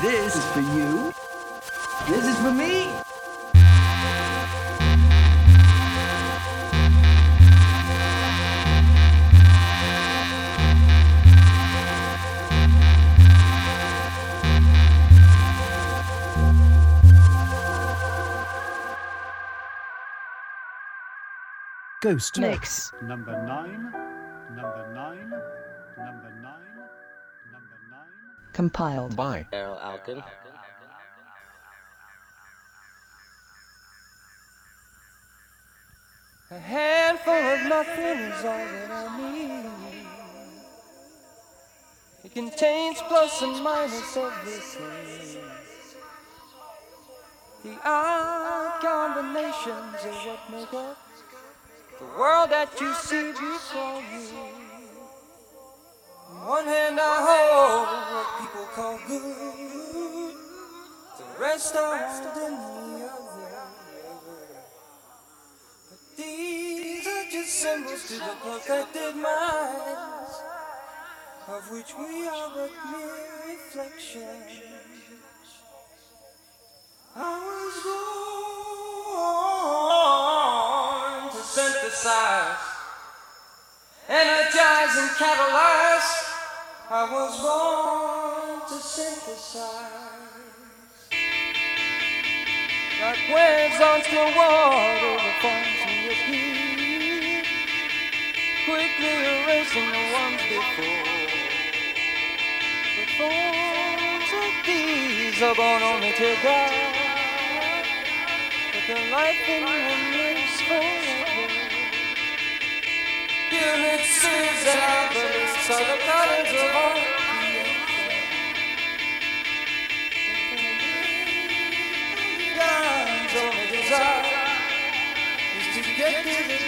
This is for you. This is for me. Ghost Mix. Number nine. Compiled by Erol Alkan. A handful of nothing is all that I need. It contains plus and minus everything. The odd combinations of what make up the world that you see before you. On one hand, I hold what people call good. The rest I are in the other. But these are just symbols to the perfected minds, of which we are but mere reflections. I was born to synthesize, energize, and catalyze. I was born to synthesize. Like waves on still water, the forms repeat, quickly erasing the ones before. The forms of these are born only to die, but the life in them lives forever. Pyramids, spheres, and obelisks are the colors of all only desire is to get to the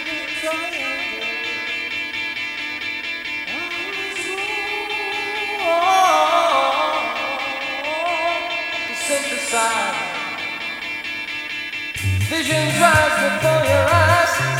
synthesize Vision drives before your eyes.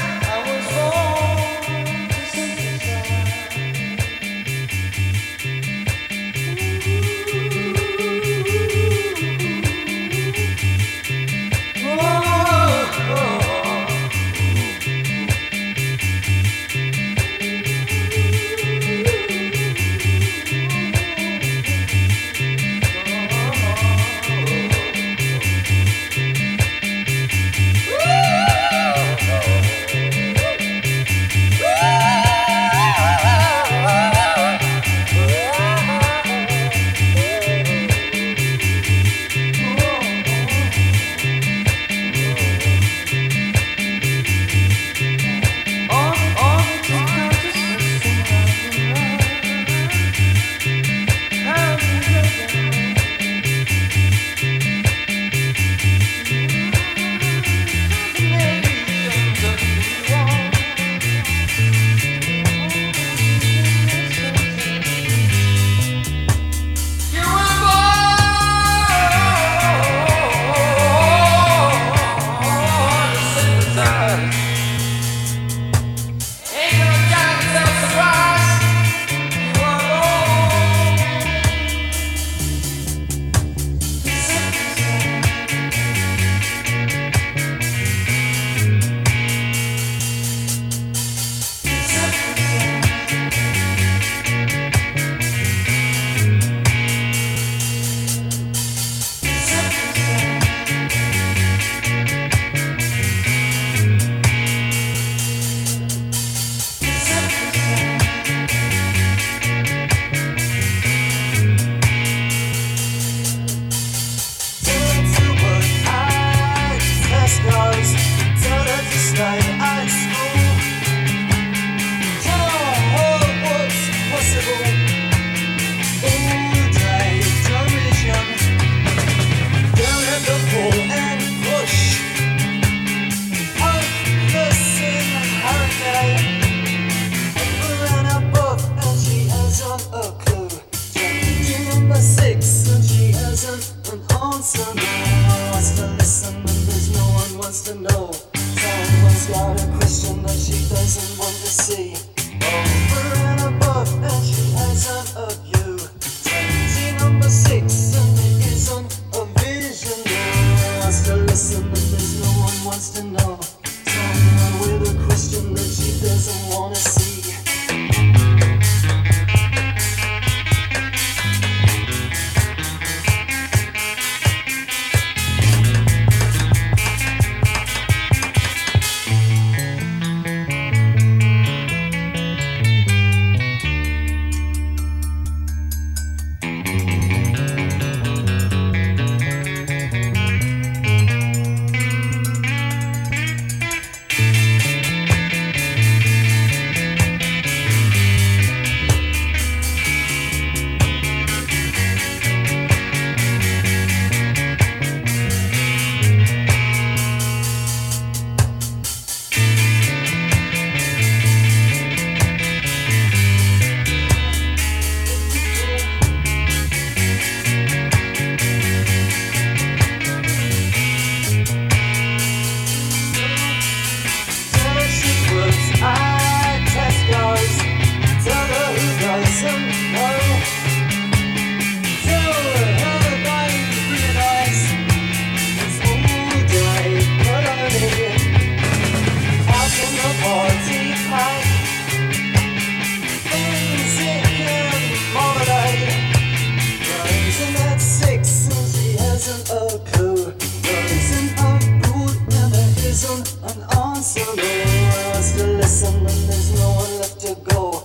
An answer on so low to listen when there's no one left to go.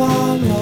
Time you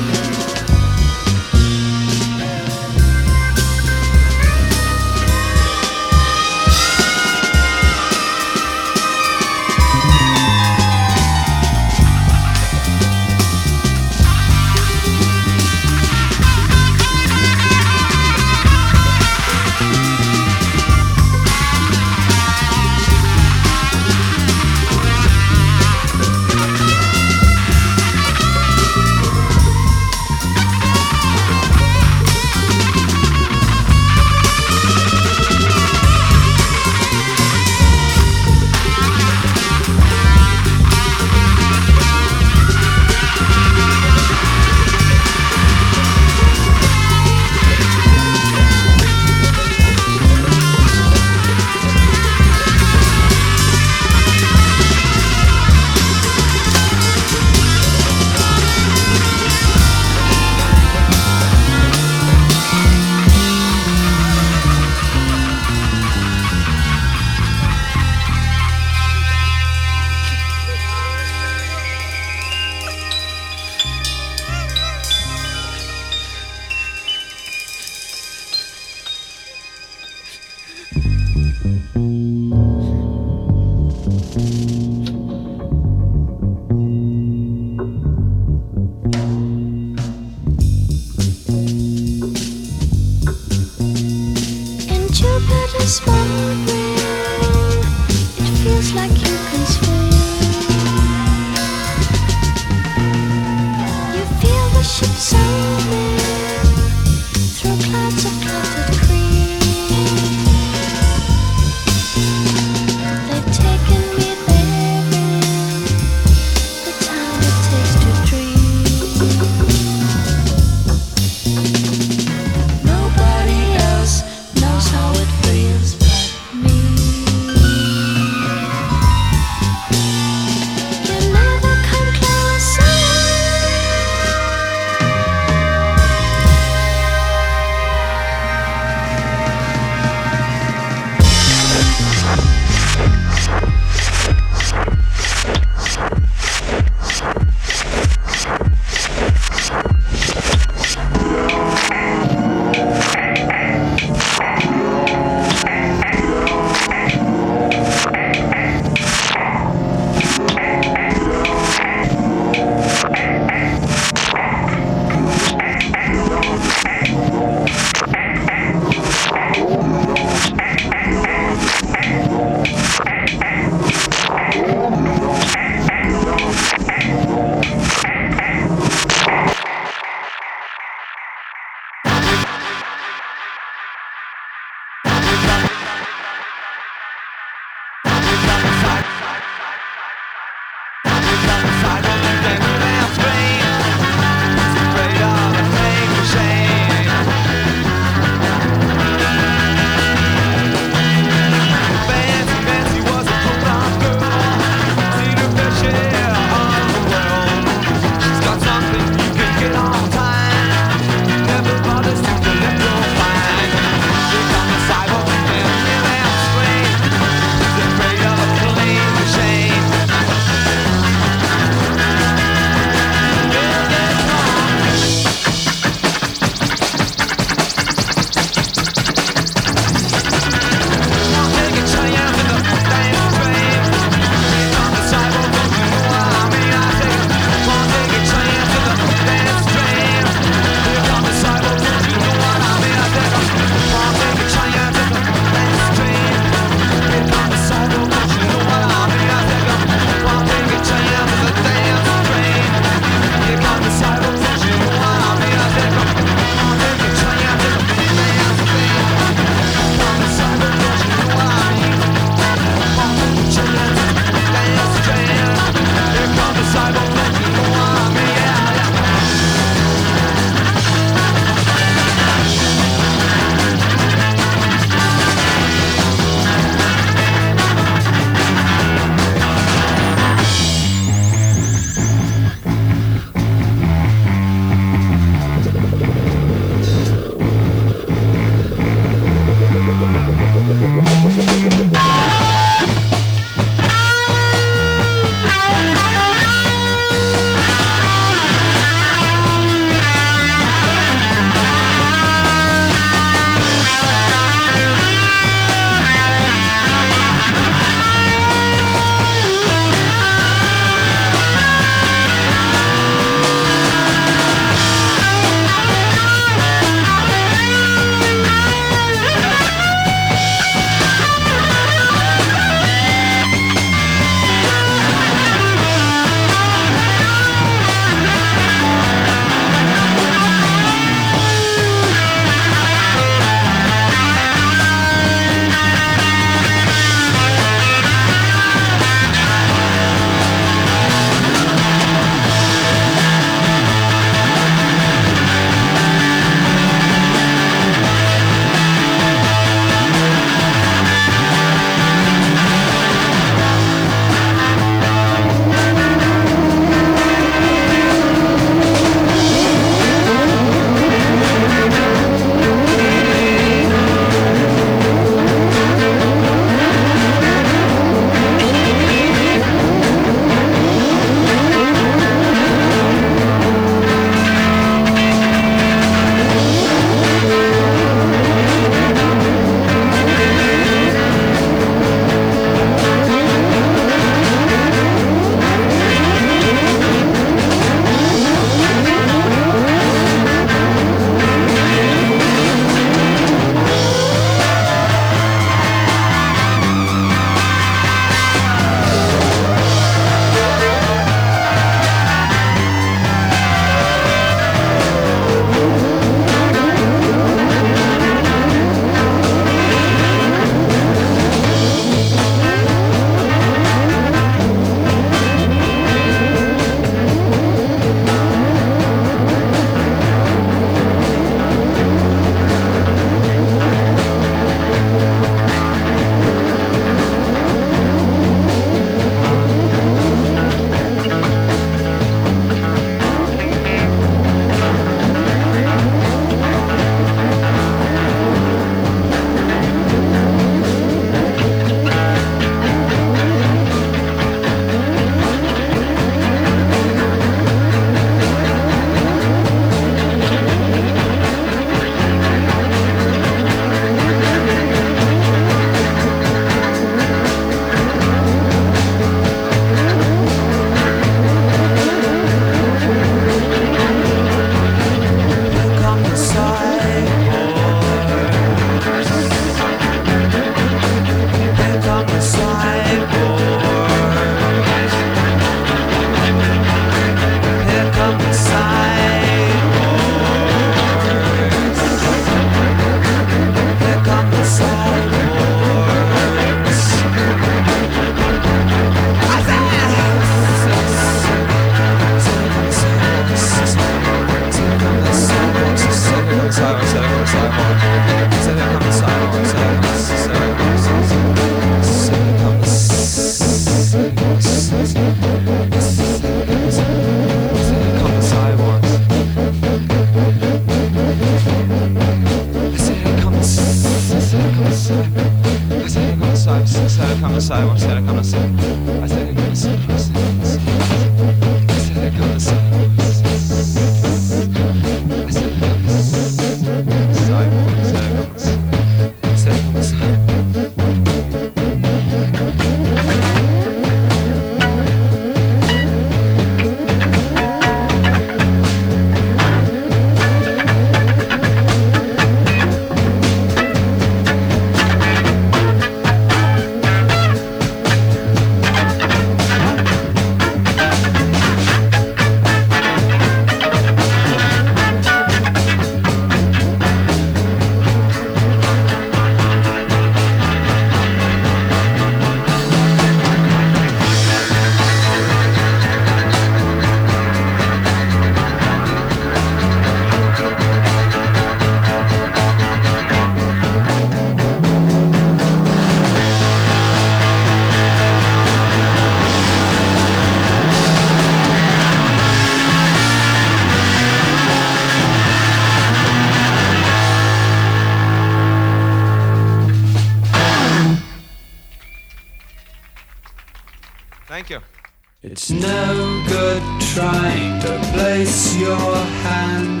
It's no good trying to place your hand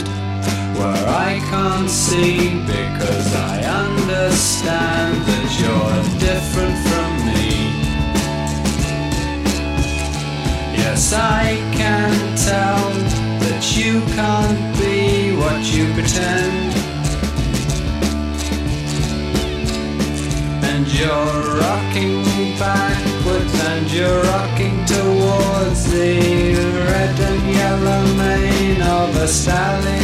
where I can't see because I understand that you're different from me. Yes, I can tell that you can't be what you pretend. And you're rocking towards the red and yellow mane of a stallion.